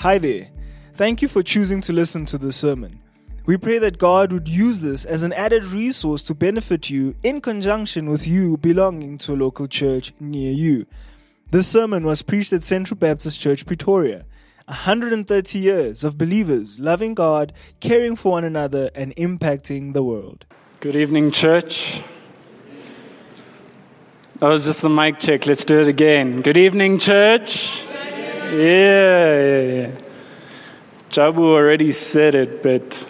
Hi there. Thank you for choosing to listen to this sermon. We pray that God would use this as an added resource to benefit you in conjunction with you belonging to a local church near you. This sermon was preached at Central Baptist Church, Pretoria. 130 years of believers loving God, caring for one another, and impacting the world. Good evening, church. That was just a mic check. Let's do it again. Good evening, church. Yeah, yeah, yeah. Jabu already said it, but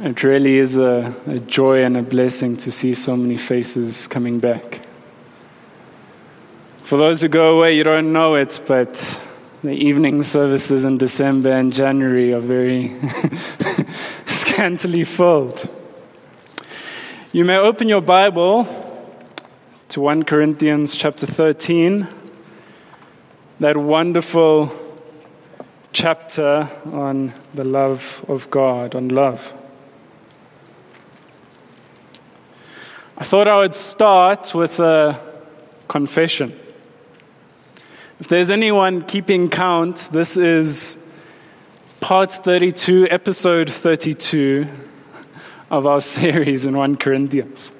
it really is a, a joy and a blessing to see so many faces coming back. For those who go away, you don't know it, but the evening services in December and January are very scantily filled. You may open your Bible to 1 Corinthians chapter 13 that wonderful chapter on the love of God, on love. I thought I would start with a confession. If there's anyone keeping count, this is part 32, episode 32 of our series in 1 Corinthians.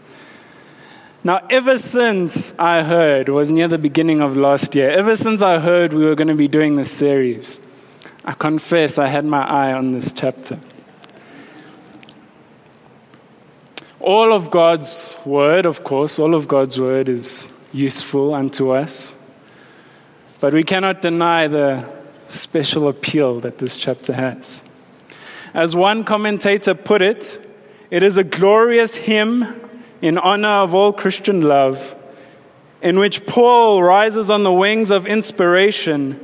Now, ever since I heard, was near the beginning of last year, ever since I heard we were going to be doing this series, I confess I had my eye on this chapter. All of God's word, of course, all of God's word is useful unto us. But we cannot deny the special appeal that this chapter has. As one commentator put it, it is a glorious hymn in honor of all Christian love, in which Paul rises on the wings of inspiration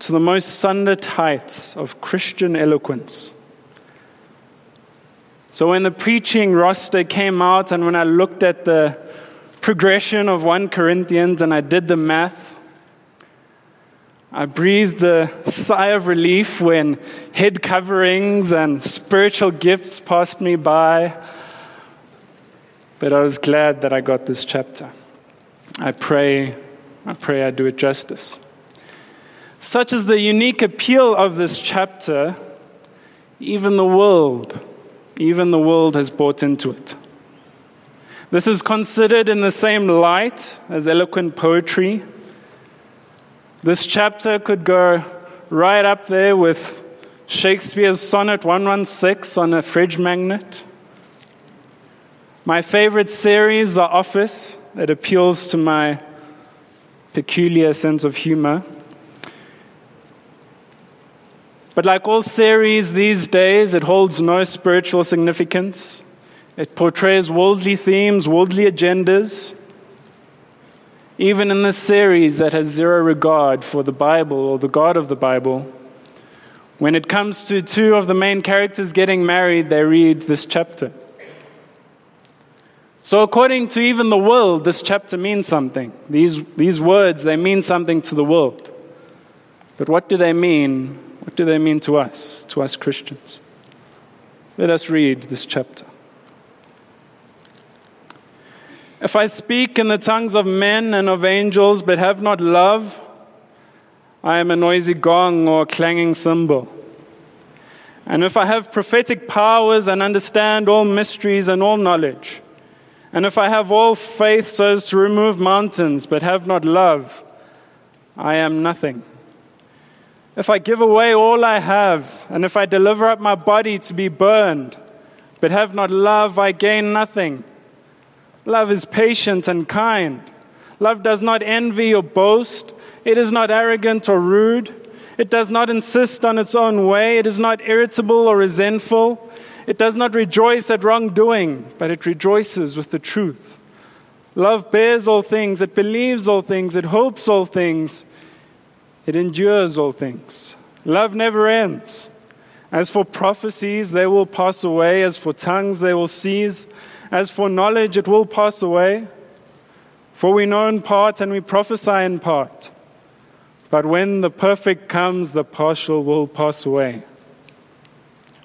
to the most sundered heights of Christian eloquence. So, when the preaching roster came out, and when I looked at the progression of 1 Corinthians and I did the math, I breathed a sigh of relief when head coverings and spiritual gifts passed me by. But I was glad that I got this chapter. I pray, I pray I do it justice. Such is the unique appeal of this chapter, even the world, even the world has bought into it. This is considered in the same light as eloquent poetry. This chapter could go right up there with Shakespeare's Sonnet 116 on a fridge magnet. My favorite series, The Office, it appeals to my peculiar sense of humor. But like all series these days, it holds no spiritual significance. It portrays worldly themes, worldly agendas. Even in this series that has zero regard for the Bible or the God of the Bible, when it comes to two of the main characters getting married, they read this chapter. So, according to even the world, this chapter means something. These, these words, they mean something to the world. But what do they mean? What do they mean to us, to us Christians? Let us read this chapter. If I speak in the tongues of men and of angels, but have not love, I am a noisy gong or a clanging cymbal. And if I have prophetic powers and understand all mysteries and all knowledge, and if I have all faith so as to remove mountains, but have not love, I am nothing. If I give away all I have, and if I deliver up my body to be burned, but have not love, I gain nothing. Love is patient and kind. Love does not envy or boast. It is not arrogant or rude. It does not insist on its own way. It is not irritable or resentful. It does not rejoice at wrongdoing, but it rejoices with the truth. Love bears all things, it believes all things, it hopes all things, it endures all things. Love never ends. As for prophecies, they will pass away. As for tongues, they will cease. As for knowledge, it will pass away. For we know in part and we prophesy in part. But when the perfect comes, the partial will pass away.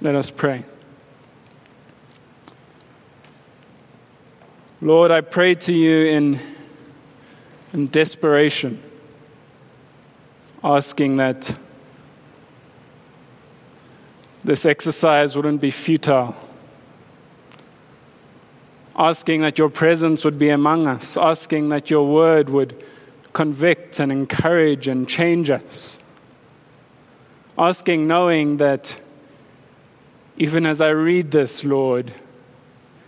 Let us pray. Lord, I pray to you in, in desperation, asking that this exercise wouldn't be futile asking that your presence would be among us, asking that your word would convict and encourage and change us. Asking, knowing that even as I read this, Lord,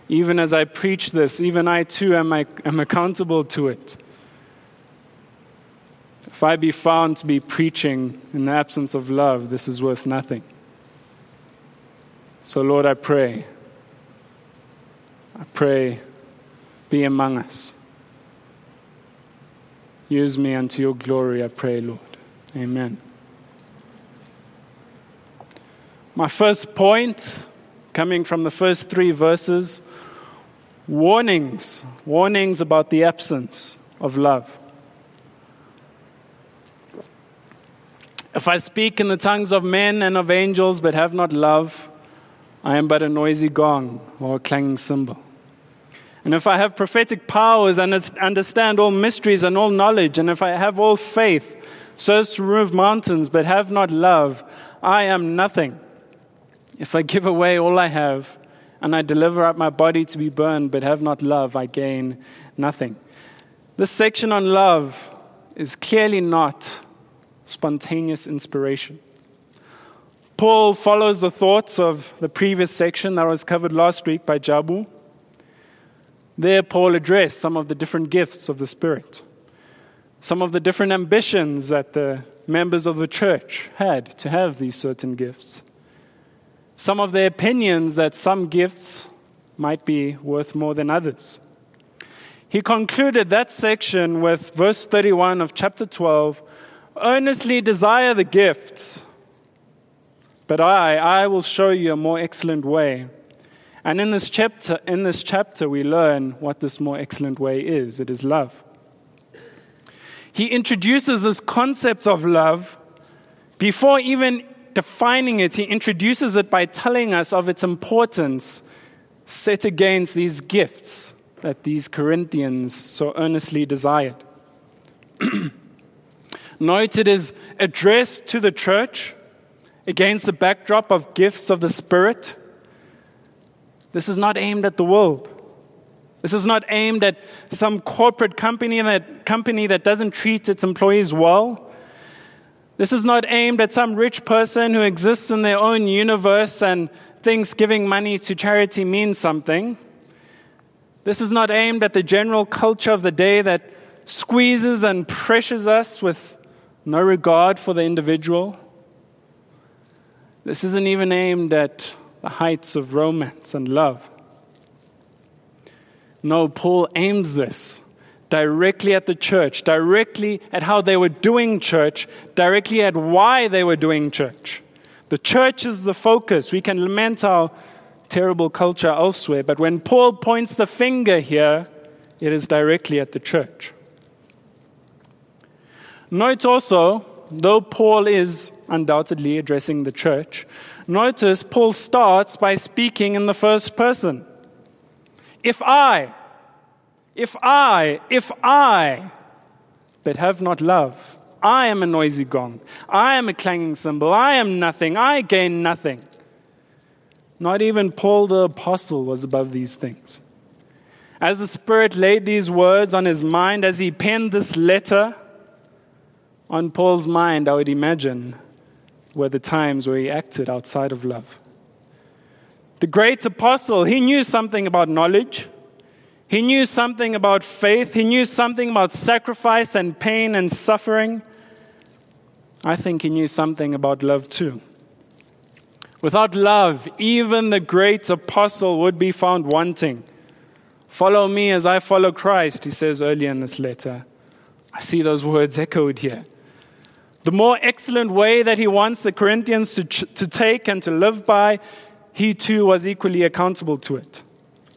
even as I preach this, even I too am, I, am accountable to it. If I be found to be preaching in the absence of love, this is worth nothing. So, Lord, I pray I pray, be among us. Use me unto your glory, I pray, Lord. Amen. My first point, coming from the first three verses, warnings, warnings about the absence of love. If I speak in the tongues of men and of angels but have not love, I am but a noisy gong or a clanging cymbal. And if I have prophetic powers and understand all mysteries and all knowledge, and if I have all faith so as to remove mountains but have not love, I am nothing. If I give away all I have and I deliver up my body to be burned but have not love, I gain nothing. This section on love is clearly not spontaneous inspiration. Paul follows the thoughts of the previous section that was covered last week by Jabu. There, Paul addressed some of the different gifts of the Spirit, some of the different ambitions that the members of the church had to have these certain gifts, some of their opinions that some gifts might be worth more than others. He concluded that section with verse 31 of chapter 12 earnestly desire the gifts, but I, I will show you a more excellent way. And in this chapter, in this chapter, we learn what this more excellent way is it is love. He introduces this concept of love before even defining it, he introduces it by telling us of its importance set against these gifts that these Corinthians so earnestly desired. Note it is addressed to the church against the backdrop of gifts of the Spirit this is not aimed at the world. This is not aimed at some corporate company that, company that doesn't treat its employees well. This is not aimed at some rich person who exists in their own universe and thinks giving money to charity means something. This is not aimed at the general culture of the day that squeezes and pressures us with no regard for the individual. This isn't even aimed at the heights of romance and love. No, Paul aims this directly at the church, directly at how they were doing church, directly at why they were doing church. The church is the focus. We can lament our terrible culture elsewhere, but when Paul points the finger here, it is directly at the church. Note also, though Paul is undoubtedly addressing the church, Notice Paul starts by speaking in the first person. If I, if I, if I, but have not love, I am a noisy gong. I am a clanging cymbal. I am nothing. I gain nothing. Not even Paul the Apostle was above these things. As the Spirit laid these words on his mind, as he penned this letter on Paul's mind, I would imagine were the times where he acted outside of love. The great apostle, he knew something about knowledge. He knew something about faith. He knew something about sacrifice and pain and suffering. I think he knew something about love too. Without love, even the great apostle would be found wanting. Follow me as I follow Christ, he says earlier in this letter. I see those words echoed here. The more excellent way that he wants the Corinthians to, to take and to live by, he too was equally accountable to it.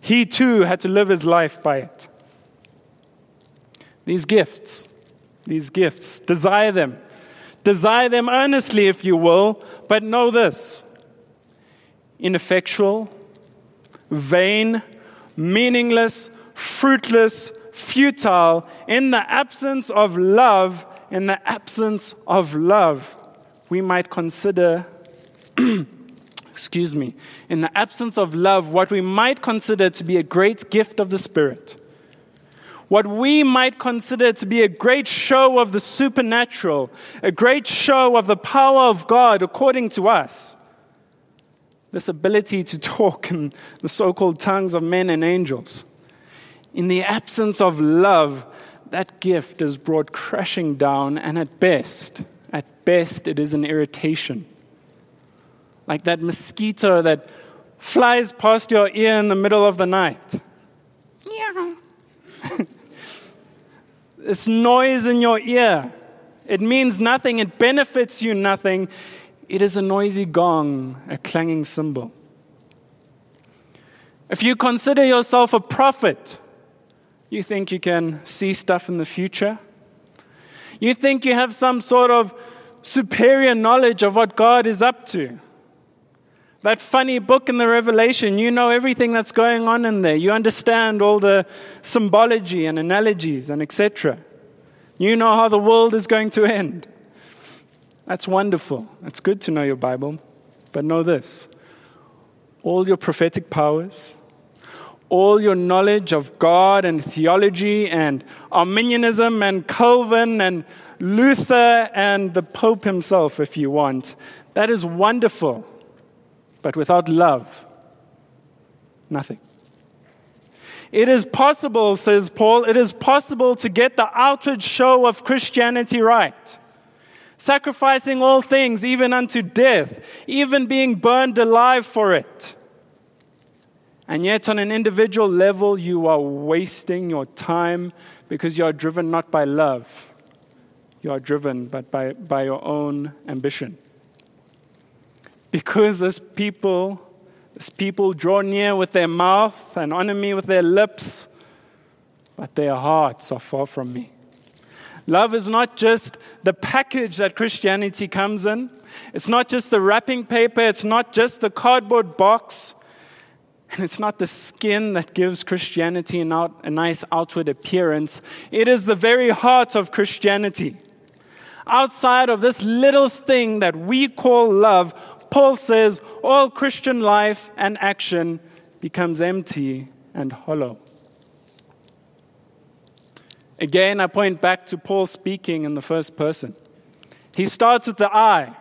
He too had to live his life by it. These gifts, these gifts, desire them. Desire them earnestly, if you will, but know this ineffectual, vain, meaningless, fruitless, futile, in the absence of love, in the absence of love, we might consider, excuse me, in the absence of love, what we might consider to be a great gift of the Spirit, what we might consider to be a great show of the supernatural, a great show of the power of God according to us. This ability to talk in the so called tongues of men and angels in the absence of love, that gift is brought crashing down, and at best, at best, it is an irritation. Like that mosquito that flies past your ear in the middle of the night. Yeah. this noise in your ear, it means nothing, it benefits you nothing. It is a noisy gong, a clanging cymbal. If you consider yourself a prophet, you think you can see stuff in the future? You think you have some sort of superior knowledge of what God is up to? That funny book in the Revelation, you know everything that's going on in there. You understand all the symbology and analogies and etc. You know how the world is going to end. That's wonderful. It's good to know your Bible. But know this all your prophetic powers, all your knowledge of God and theology and Arminianism and Calvin and Luther and the Pope himself, if you want. That is wonderful. But without love, nothing. It is possible, says Paul, it is possible to get the outward show of Christianity right. Sacrificing all things, even unto death, even being burned alive for it. And yet, on an individual level, you are wasting your time because you are driven not by love. You are driven but by, by your own ambition. Because as people, as people draw near with their mouth and honor me with their lips, but their hearts are far from me. Love is not just the package that Christianity comes in. It's not just the wrapping paper. It's not just the cardboard box. And it's not the skin that gives Christianity a nice outward appearance, it is the very heart of Christianity. Outside of this little thing that we call love, Paul says all Christian life and action becomes empty and hollow. Again, I point back to Paul speaking in the first person. He starts with the I,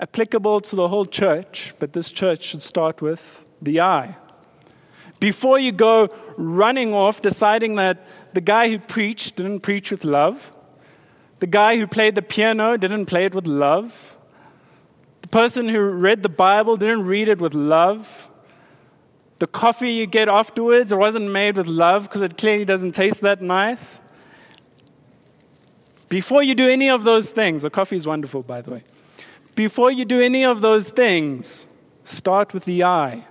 applicable to the whole church, but this church should start with the I. Before you go running off deciding that the guy who preached didn't preach with love, the guy who played the piano didn't play it with love, person who read the Bible didn't read it with love, the coffee you get afterwards wasn't made with love because it clearly doesn't taste that nice. Before you do any of those things, the coffee is wonderful, by the way. Before you do any of those things, start with the I.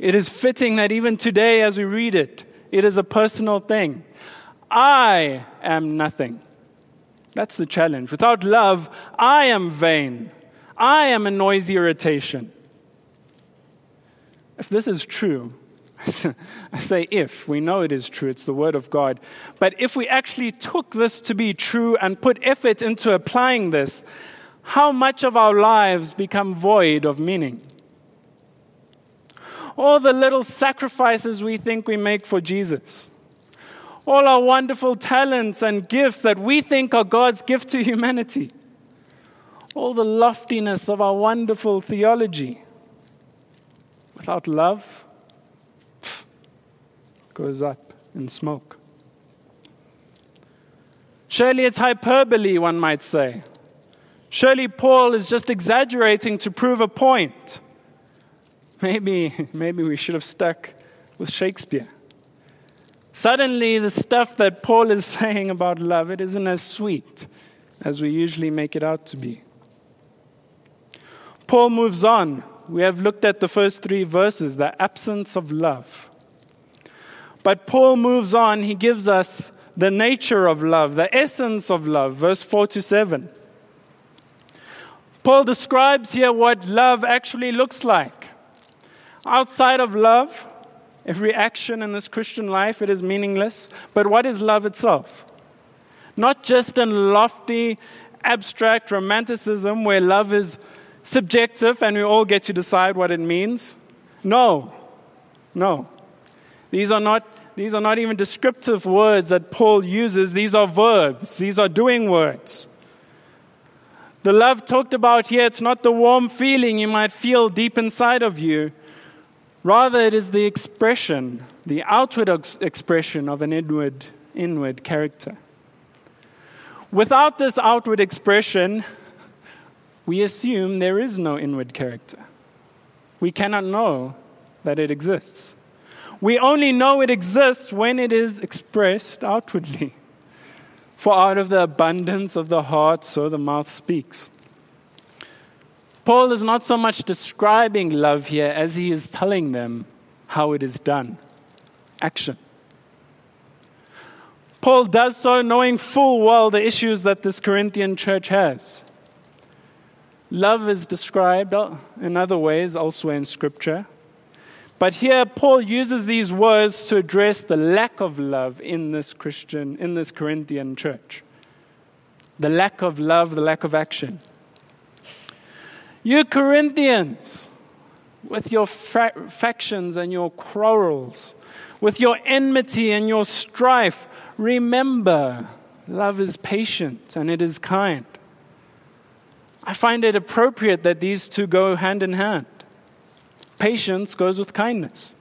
It is fitting that even today, as we read it, it is a personal thing. I am nothing. That's the challenge. Without love, I am vain. I am a noisy irritation. If this is true, I say if, we know it is true, it's the Word of God. But if we actually took this to be true and put effort into applying this, how much of our lives become void of meaning? all the little sacrifices we think we make for Jesus, all our wonderful talents and gifts that we think are God's gift to humanity, all the loftiness of our wonderful theology. Without love, pff, goes up in smoke. Surely it's hyperbole, one might say. Surely Paul is just exaggerating to prove a point. Maybe, maybe we should have stuck with Shakespeare. Suddenly, the stuff that Paul is saying about love, it isn't as sweet as we usually make it out to be. Paul moves on. We have looked at the first three verses, the absence of love. But Paul moves on. He gives us the nature of love, the essence of love, verse 4 to 7. Paul describes here what love actually looks like. Outside of love, every action in this Christian life it is meaningless. But what is love itself? Not just in lofty, abstract romanticism where love is subjective and we all get to decide what it means. No, no. These are not, these are not even descriptive words that Paul uses, these are verbs, these are doing words. The love talked about here, it's not the warm feeling you might feel deep inside of you. Rather, it is the expression, the outward ex- expression of an inward, inward character. Without this outward expression, we assume there is no inward character. We cannot know that it exists. We only know it exists when it is expressed outwardly. For out of the abundance of the heart, so the mouth speaks. Paul is not so much describing love here as he is telling them how it is done action. Paul does so knowing full well the issues that this Corinthian church has. Love is described in other ways elsewhere in Scripture. But here, Paul uses these words to address the lack of love in this Christian, in this Corinthian church. The lack of love, the lack of action. You Corinthians, with your fa- factions and your quarrels, with your enmity and your strife, Remember, love is patient and it is kind. I find it appropriate that these two go hand in hand. Patience goes with kindness.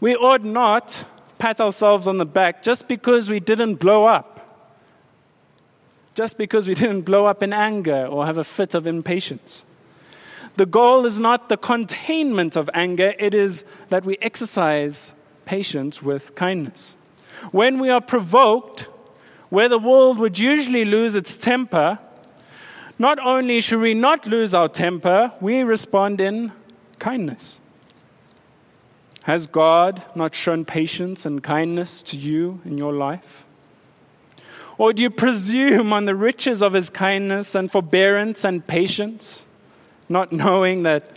We ought not pat ourselves on the back just because we didn't blow up, just because we didn't blow up in anger or have a fit of impatience. The goal is not the containment of anger, it is that we exercise patience with kindness. When we are provoked, where the world would usually lose its temper, not only should we not lose our temper, we respond in kindness. Has God not shown patience and kindness to you in your life? Or do you presume on the riches of his kindness and forbearance and patience, not knowing that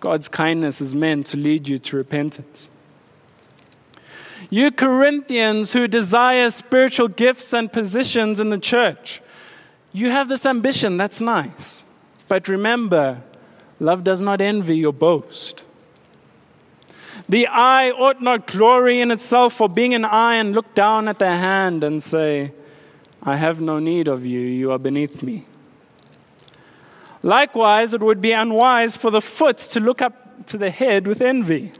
God's kindness is meant to lead you to repentance? You Corinthians who desire spiritual gifts and positions in the church, you have this ambition, that's nice. But remember, love does not envy or boast. The eye ought not glory in itself for being an eye and look down at the hand and say, I have no need of you, you are beneath me. Likewise, it would be unwise for the foot to look up to the head with envy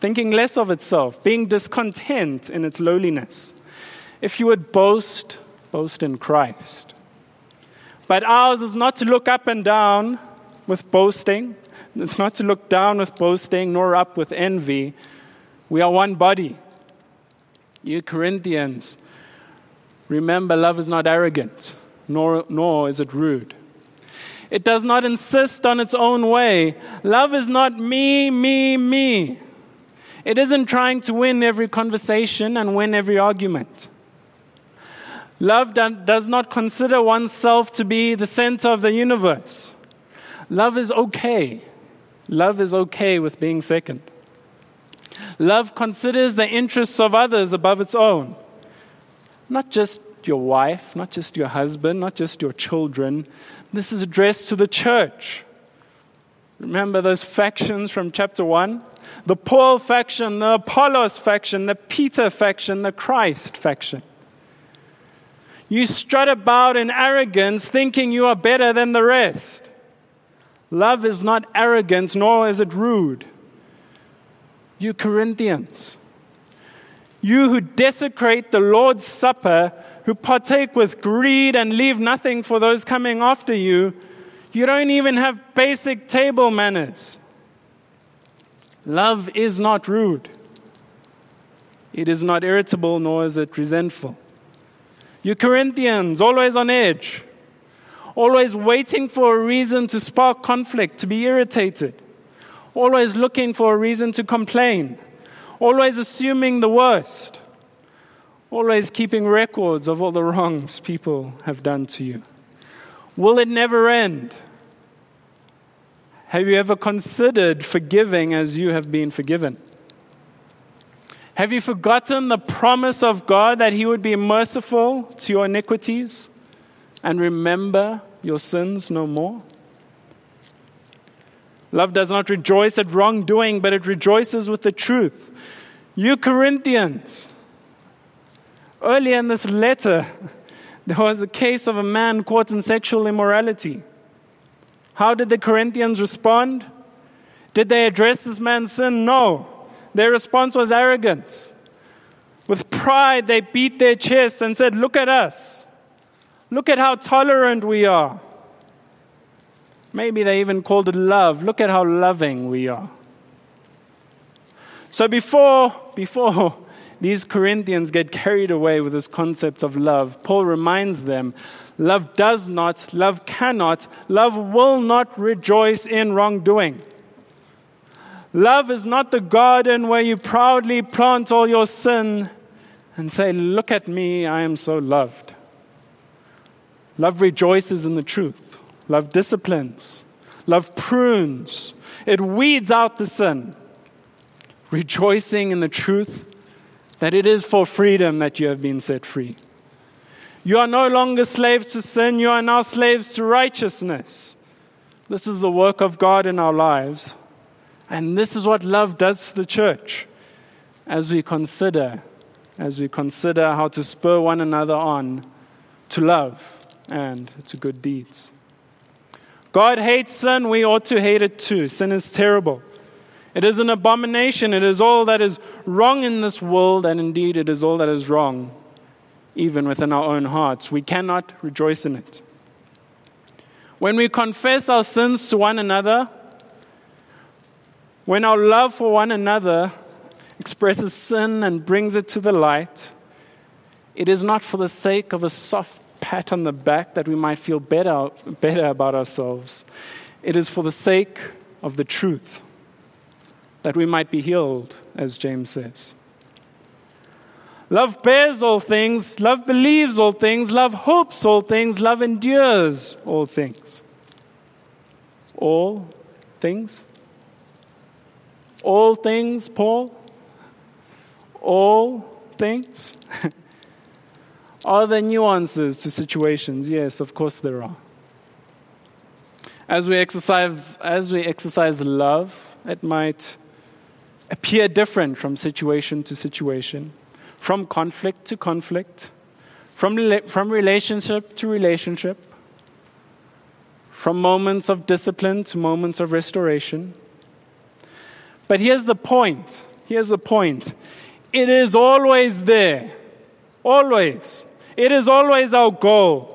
thinking less of itself, being discontent in its lowliness. If you would boast, boast in Christ. But ours is not to look up and down with boasting. It's not to look down with boasting, nor up with envy. We are one body. You Corinthians, remember love is not arrogant, nor, nor is it rude. It does not insist on its own way. Love is not me, me, me. It isn't trying to win every conversation and win every argument. Love does not consider oneself to be the center of the universe. Love is okay. Love is okay with being second. Love considers the interests of others above its own. Not just your wife, not just your husband, not just your children. This is addressed to the church. Remember those factions from chapter 1? the Paul faction, the Apollos faction, the Peter faction, the Christ faction. You strut about in arrogance, thinking you are better than the rest. Love is not arrogant, nor is it rude. You Corinthians, you who desecrate the Lord's Supper, who partake with greed and leave nothing for those coming after you, you don't even have basic table manners. Love is not rude. It is not irritable, nor is it resentful. You Corinthians, always on edge, always waiting for a reason to spark conflict, to be irritated, always looking for a reason to complain, always assuming the worst, always keeping records of all the wrongs people have done to you. Will it never end? Have you ever considered forgiving as you have been forgiven? Have you forgotten the promise of God that He would be merciful to your iniquities and remember your sins no more? Love does not rejoice at wrongdoing, but it rejoices with the truth. You Corinthians, earlier in this letter, there was a case of a man caught in sexual immorality. How did the Corinthians respond? Did they address this man's sin? No. Their response was arrogance. With pride, they beat their chests and said, Look at us. Look at how tolerant we are. Maybe they even called it love. Look at how loving we are. So before, before these Corinthians get carried away with this concept of love, Paul reminds them love does not, love cannot, love will not rejoice in wrongdoing. Love is not the garden where you proudly plant all your sin and say, Look at me, I am so loved. Love rejoices in the truth. Love disciplines. Love prunes. It weeds out the sin. Rejoicing in the truth that it is for freedom that you have been set free. You are no longer slaves to sin, you are now slaves to righteousness. This is the work of God in our lives. And this is what love does to the church as we consider as we consider how to spur one another on to love and to good deeds. God hates sin, we ought to hate it too. Sin is terrible. It is an abomination. It is all that is wrong in this world, and indeed, it is all that is wrong even within our own hearts. We cannot rejoice in it. When we confess our sins to one another, when our love for one another expresses sin and brings it to the light, it is not for the sake of a soft pat on the back that we might feel better, better about ourselves. It is for the sake of the truth that we might be healed, as James says. Love bears all things, love believes all things, love hopes all things, love endures all things. All things? All things, Paul? All things? are there nuances to situations? Yes, of course there are. As we exercise, as we exercise love, it might appear different from situation to situation, from conflict to conflict, from, from relationship to relationship, from moments of discipline to moments of restoration. But here's the point. Here's the point. It is always there. Always. It is always our goal.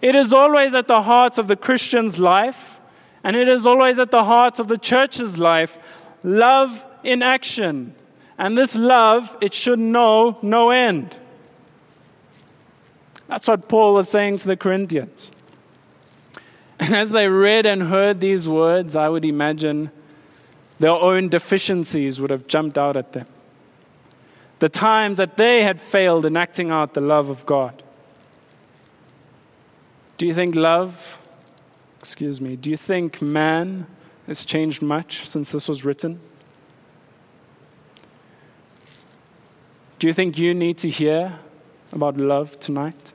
It is always at the heart of the Christian's life, and it is always at the heart of the church's life. Love in action. And this love, it should know no end. That's what Paul was saying to the Corinthians. And as they read and heard these words, I would imagine their own deficiencies would have jumped out at them. The times that they had failed in acting out the love of God. Do you think love, excuse me, do you think man has changed much since this was written? Do you think you need to hear about love tonight?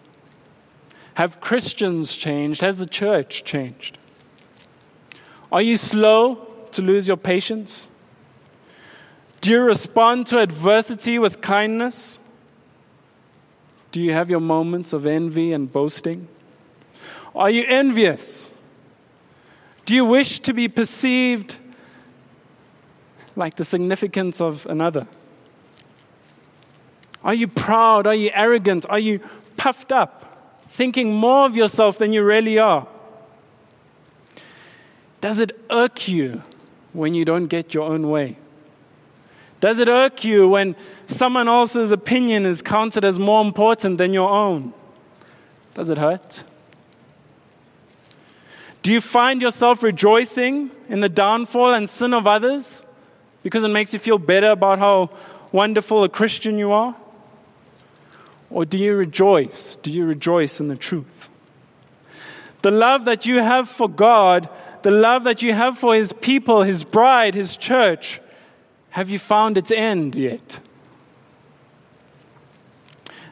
Have Christians changed? Has the church changed? Are you slow to lose your patience? Do you respond to adversity with kindness? Do you have your moments of envy and boasting? Are you envious? Do you wish to be perceived like the significance of another? Are you proud? Are you arrogant? Are you puffed up, thinking more of yourself than you really are? Does it irk you when you don't get your own way? Does it irk you when someone else's opinion is counted as more important than your own? Does it hurt? Do you find yourself rejoicing in the downfall and sin of others because it makes you feel better about how wonderful a Christian you are? Or do you rejoice? Do you rejoice in the truth? The love that you have for God, the love that you have for His people, His bride, His church, have you found its end yet?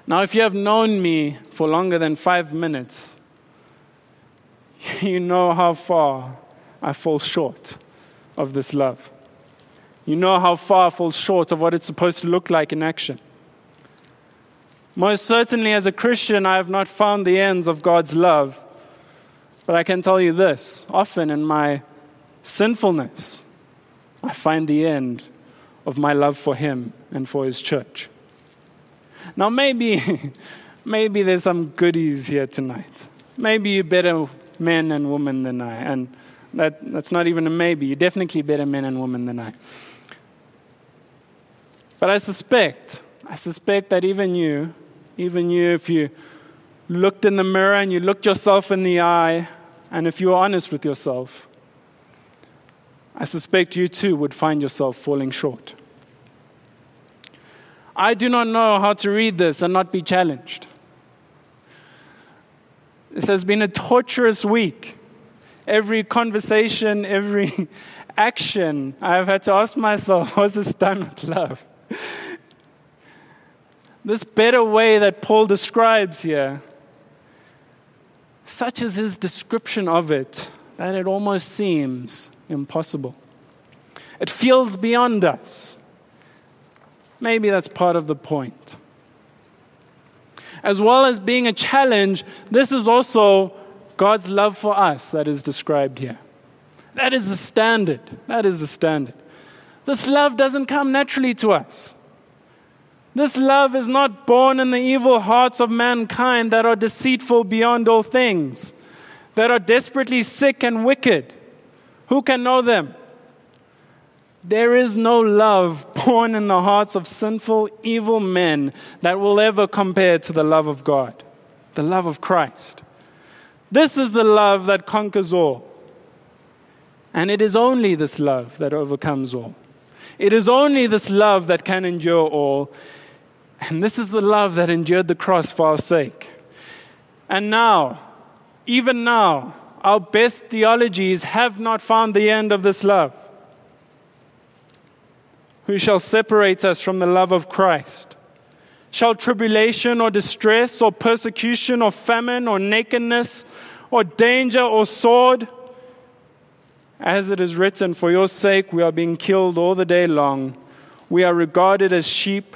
Now, if you have known me for longer than five minutes, you know how far I fall short of this love. You know how far I fall short of what it's supposed to look like in action. Most certainly, as a Christian, I have not found the ends of God's love. But I can tell you this often in my sinfulness, I find the end of my love for Him and for His church. Now, maybe, maybe there's some goodies here tonight. Maybe you're better men and women than I. And that, that's not even a maybe. You're definitely better men and women than I. But I suspect, I suspect that even you, even you, if you looked in the mirror and you looked yourself in the eye, and if you are honest with yourself, I suspect you too would find yourself falling short. I do not know how to read this and not be challenged. This has been a torturous week. Every conversation, every action, I've had to ask myself, was this done with love? This better way that Paul describes here, such is his description of it, that it almost seems impossible. It feels beyond us. Maybe that's part of the point. As well as being a challenge, this is also God's love for us that is described here. That is the standard. That is the standard. This love doesn't come naturally to us. This love is not born in the evil hearts of mankind that are deceitful beyond all things, that are desperately sick and wicked. Who can know them? There is no love born in the hearts of sinful, evil men that will ever compare to the love of God, the love of Christ. This is the love that conquers all. And it is only this love that overcomes all. It is only this love that can endure all. And this is the love that endured the cross for our sake. And now, even now, our best theologies have not found the end of this love. Who shall separate us from the love of Christ? Shall tribulation or distress or persecution or famine or nakedness or danger or sword? As it is written, For your sake we are being killed all the day long. We are regarded as sheep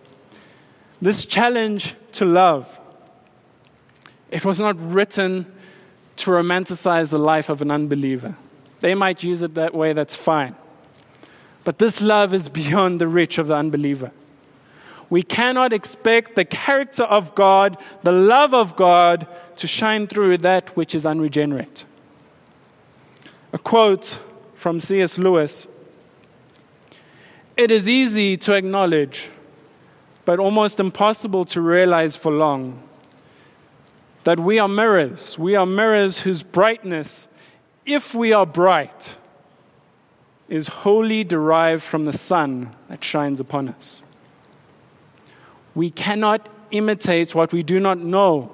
This challenge to love, it was not written to romanticize the life of an unbeliever. They might use it that way, that's fine. But this love is beyond the reach of the unbeliever. We cannot expect the character of God, the love of God, to shine through that which is unregenerate. A quote from C.S. Lewis It is easy to acknowledge, but almost impossible to realize for long, that we are mirrors. We are mirrors whose brightness, if we are bright, is wholly derived from the sun that shines upon us. We cannot imitate what we do not know.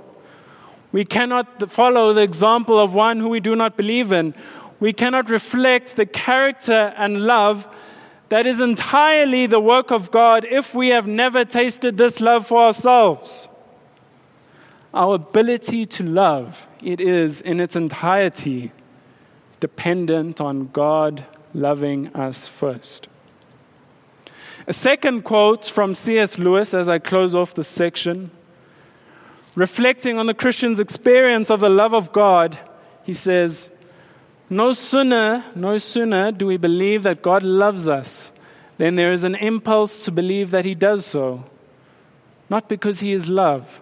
We cannot follow the example of one who we do not believe in. We cannot reflect the character and love that is entirely the work of God if we have never tasted this love for ourselves. Our ability to love, it is in its entirety dependent on God loving us first. A second quote from C.S. Lewis as I close off this section. Reflecting on the Christian's experience of the love of God, he says, No sooner, no sooner do we believe that God loves us than there is an impulse to believe that he does so. Not because he is love,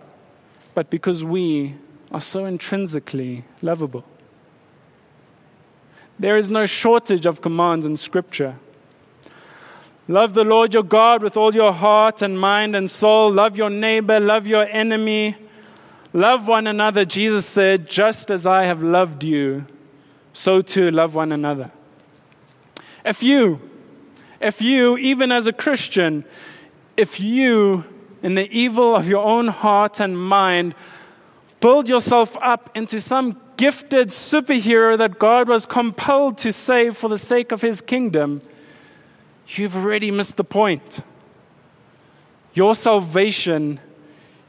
but because we are so intrinsically lovable. There is no shortage of commands in Scripture. Love the Lord your God with all your heart and mind and soul. Love your neighbor. Love your enemy. Love one another, Jesus said, just as I have loved you, so too love one another. If you, if you, even as a Christian, if you, in the evil of your own heart and mind, build yourself up into some gifted superhero that God was compelled to save for the sake of his kingdom, you've already missed the point. Your salvation,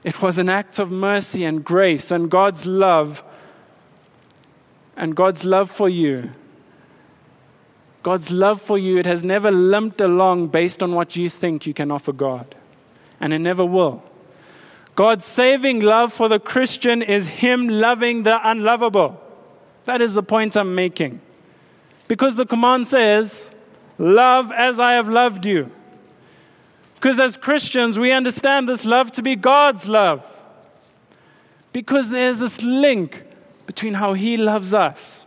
it was an act of mercy and grace and God's love. And God's love for you. God's love for you, it has never limped along based on what you think you can offer God. And it never will. God's saving love for the Christian is Him loving the unlovable. That is the point I'm making. Because the command says, Love as I have loved you. Because as Christians, we understand this love to be God's love. Because there's this link between how He loves us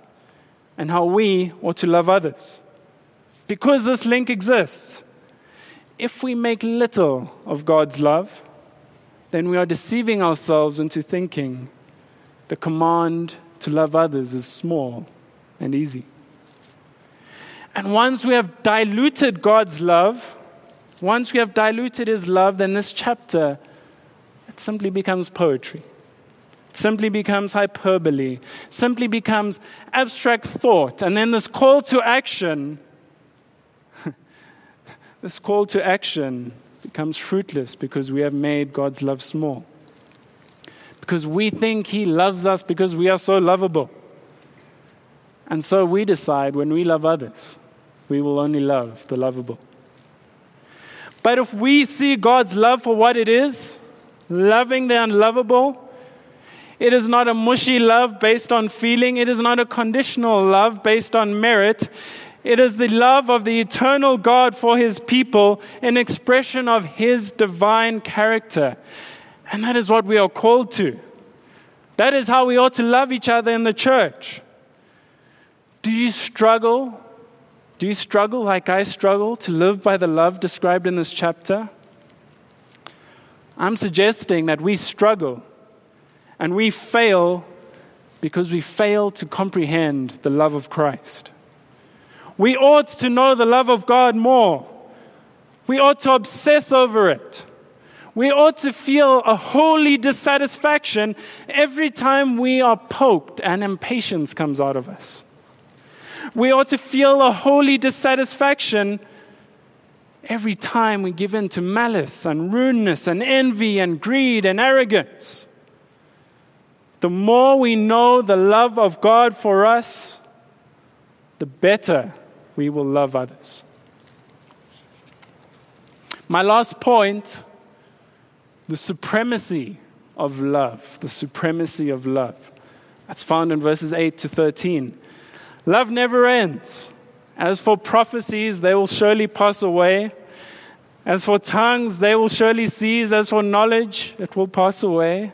and how we ought to love others. Because this link exists, if we make little of God's love, then we are deceiving ourselves into thinking the command to love others is small and easy. And once we have diluted God's love, once we have diluted His love, then this chapter, it simply becomes poetry. Simply becomes hyperbole, simply becomes abstract thought. And then this call to action, this call to action becomes fruitless because we have made God's love small. Because we think He loves us because we are so lovable. And so we decide when we love others, we will only love the lovable. But if we see God's love for what it is, loving the unlovable, it is not a mushy love based on feeling. It is not a conditional love based on merit. It is the love of the eternal God for his people, an expression of his divine character. And that is what we are called to. That is how we ought to love each other in the church. Do you struggle? Do you struggle like I struggle to live by the love described in this chapter? I'm suggesting that we struggle and we fail because we fail to comprehend the love of Christ. We ought to know the love of God more. We ought to obsess over it. We ought to feel a holy dissatisfaction every time we are poked and impatience comes out of us. We ought to feel a holy dissatisfaction every time we give in to malice and rudeness and envy and greed and arrogance. The more we know the love of God for us, the better we will love others. My last point the supremacy of love. The supremacy of love. That's found in verses 8 to 13. Love never ends. As for prophecies, they will surely pass away. As for tongues, they will surely cease. As for knowledge, it will pass away.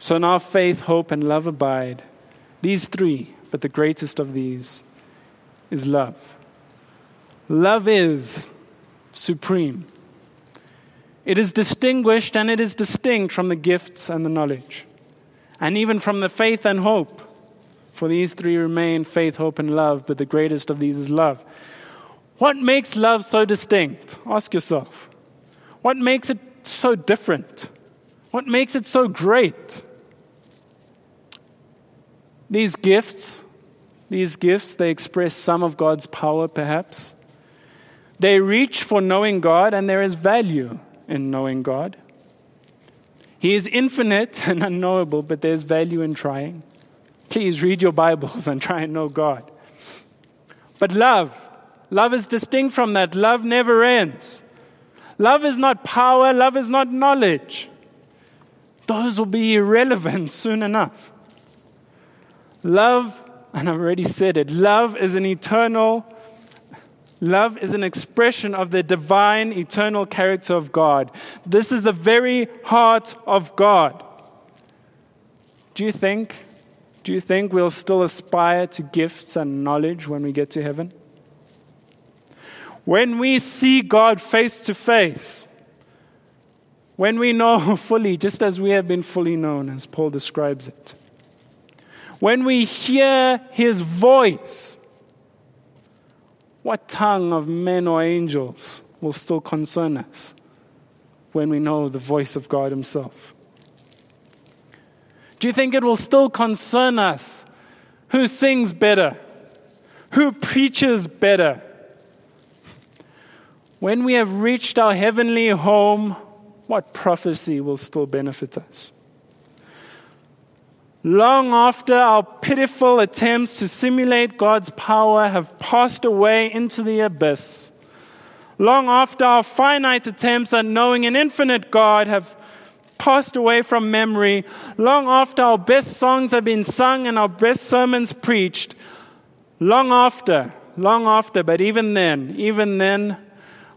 So now faith, hope, and love abide. These three, but the greatest of these is love. Love is supreme. It is distinguished and it is distinct from the gifts and the knowledge, and even from the faith and hope. For these three remain faith, hope, and love, but the greatest of these is love. What makes love so distinct? Ask yourself. What makes it so different? What makes it so great? These gifts, these gifts, they express some of God's power, perhaps. They reach for knowing God, and there is value in knowing God. He is infinite and unknowable, but there's value in trying. Please read your Bibles and try and know God. But love, love is distinct from that. Love never ends. Love is not power, love is not knowledge. Those will be irrelevant soon enough. Love, and I've already said it, love is an eternal, love is an expression of the divine, eternal character of God. This is the very heart of God. Do you think, do you think we'll still aspire to gifts and knowledge when we get to heaven? When we see God face to face, when we know fully, just as we have been fully known, as Paul describes it, when we hear his voice, what tongue of men or angels will still concern us when we know the voice of God himself? Do you think it will still concern us who sings better? Who preaches better? When we have reached our heavenly home, what prophecy will still benefit us? Long after our pitiful attempts to simulate God's power have passed away into the abyss, long after our finite attempts at knowing an infinite God have passed away from memory, long after our best songs have been sung and our best sermons preached, long after, long after, but even then, even then,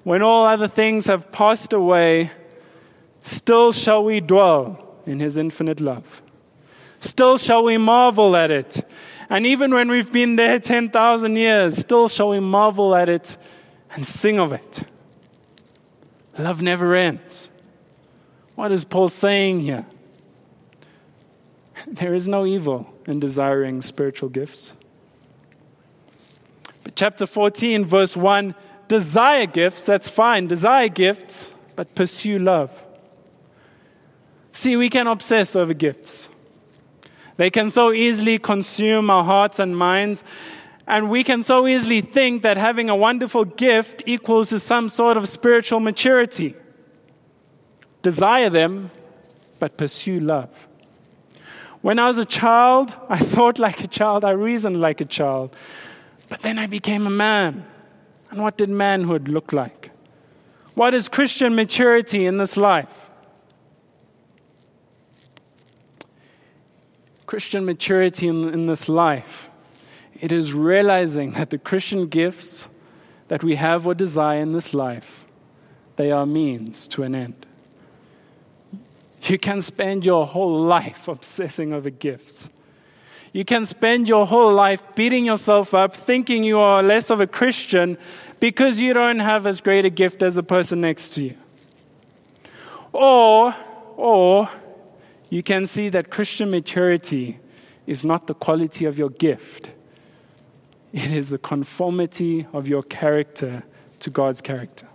when all other things have passed away, still shall we dwell in his infinite love. Still shall we marvel at it. And even when we've been there 10,000 years, still shall we marvel at it and sing of it. Love never ends. What is Paul saying here? There is no evil in desiring spiritual gifts. But chapter 14, verse 1 desire gifts, that's fine. Desire gifts, but pursue love. See, we can obsess over gifts. They can so easily consume our hearts and minds, and we can so easily think that having a wonderful gift equals to some sort of spiritual maturity. Desire them, but pursue love. When I was a child, I thought like a child, I reasoned like a child. But then I became a man. And what did manhood look like? What is Christian maturity in this life? Christian maturity in, in this life, it is realizing that the Christian gifts that we have or desire in this life, they are means to an end. You can spend your whole life obsessing over gifts. You can spend your whole life beating yourself up, thinking you are less of a Christian because you don't have as great a gift as the person next to you. Or, or you can see that Christian maturity is not the quality of your gift, it is the conformity of your character to God's character.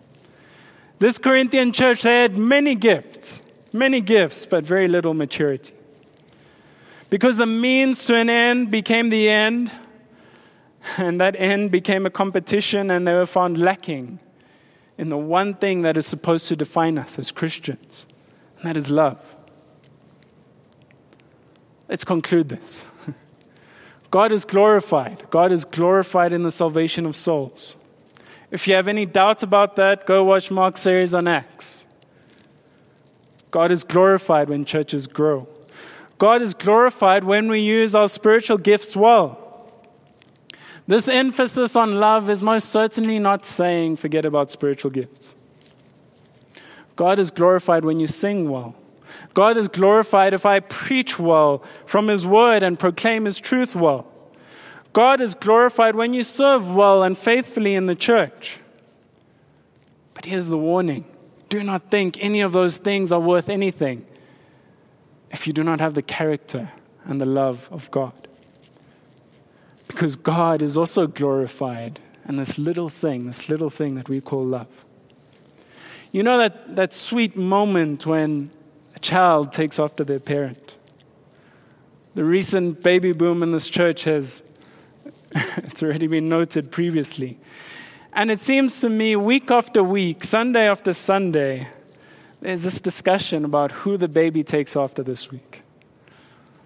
This Corinthian church, they had many gifts, many gifts, but very little maturity. Because the means to an end became the end, and that end became a competition, and they were found lacking in the one thing that is supposed to define us as Christians, and that is love. Let's conclude this. God is glorified. God is glorified in the salvation of souls. If you have any doubts about that, go watch Mark's series on Acts. God is glorified when churches grow. God is glorified when we use our spiritual gifts well. This emphasis on love is most certainly not saying forget about spiritual gifts. God is glorified when you sing well. God is glorified if I preach well from His word and proclaim His truth well. God is glorified when you serve well and faithfully in the church. But here's the warning do not think any of those things are worth anything if you do not have the character and the love of God. Because God is also glorified in this little thing, this little thing that we call love. You know that, that sweet moment when a child takes after their parent. The recent baby boom in this church has, it's already been noted previously. And it seems to me, week after week, Sunday after Sunday, there's this discussion about who the baby takes after this week.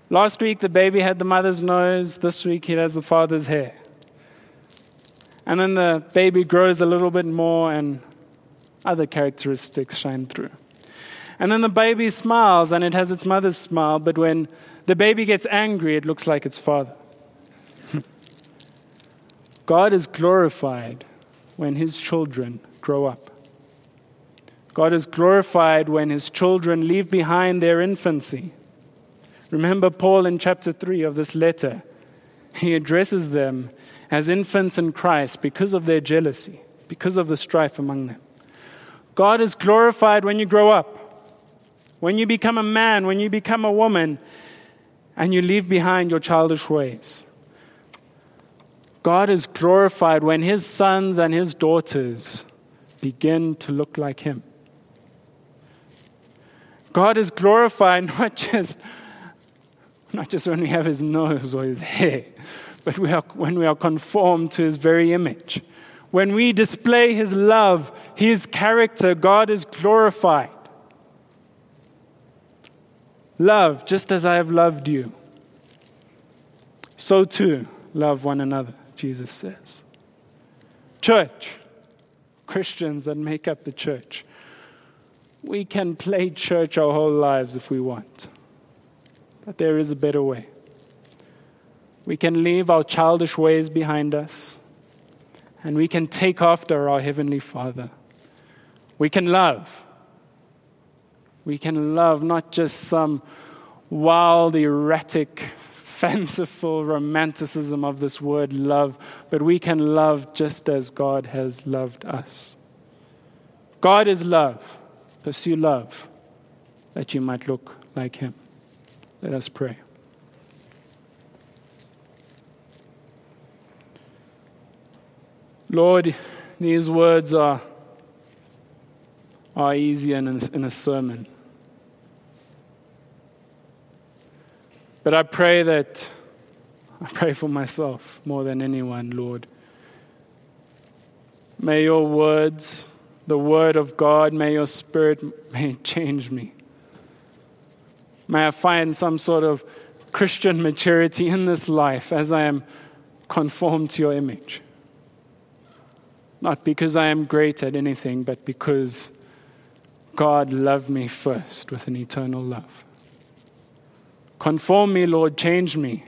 Last week, the baby had the mother's nose. This week, he has the father's hair. And then the baby grows a little bit more, and other characteristics shine through. And then the baby smiles, and it has its mother's smile, but when the baby gets angry, it looks like its father. God is glorified when his children grow up. God is glorified when his children leave behind their infancy. Remember Paul in chapter 3 of this letter. He addresses them as infants in Christ because of their jealousy, because of the strife among them. God is glorified when you grow up, when you become a man, when you become a woman, and you leave behind your childish ways. God is glorified when his sons and his daughters begin to look like him. God is glorified not just, not just when we have his nose or his hair, but we are, when we are conformed to his very image. When we display his love, his character, God is glorified. Love, just as I have loved you, so too love one another, Jesus says. Church, Christians that make up the church, we can play church our whole lives if we want. But there is a better way. We can leave our childish ways behind us and we can take after our Heavenly Father. We can love. We can love not just some wild, erratic, fanciful romanticism of this word love, but we can love just as God has loved us. God is love. Pursue love that you might look like Him. Let us pray. Lord, these words are, are easier in a, in a sermon. But I pray that, I pray for myself more than anyone, Lord. May your words, the word of God, may your spirit may change me. May I find some sort of Christian maturity in this life as I am conformed to your image. Not because I am great at anything, but because God loved me first with an eternal love. Conform me, Lord, change me.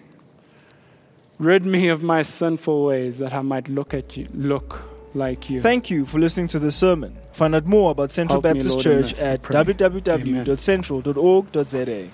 Rid me of my sinful ways that I might look at you, look like you. Thank you for listening to this sermon. Find out more about Central Help me, Baptist Lord, Church at www.central.org.za.